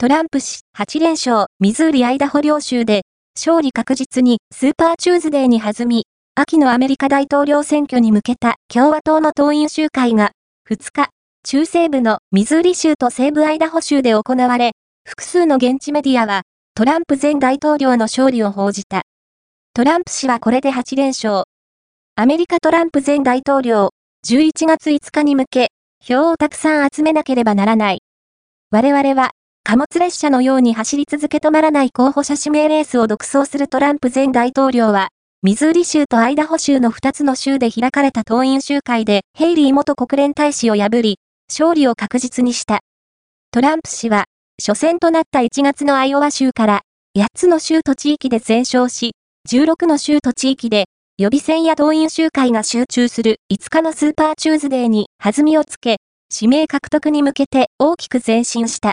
トランプ氏8連勝、ミズーリ・アイダホ両州で、勝利確実にスーパーチューズデーに弾み、秋のアメリカ大統領選挙に向けた共和党の党員集会が、2日、中西部のミズーリ州と西部アイダホ州で行われ、複数の現地メディアは、トランプ前大統領の勝利を報じた。トランプ氏はこれで8連勝。アメリカトランプ前大統領、11月5日に向け、票をたくさん集めなければならない。我々は、貨物列車のように走り続け止まらない候補者指名レースを独走するトランプ前大統領は、ミズーリ州とアイダホ州の2つの州で開かれた党員集会でヘイリー元国連大使を破り、勝利を確実にした。トランプ氏は、初戦となった1月のアイオワ州から、8つの州と地域で全勝し、16の州と地域で、予備選や党員集会が集中する5日のスーパーチューズデーに弾みをつけ、指名獲得に向けて大きく前進した。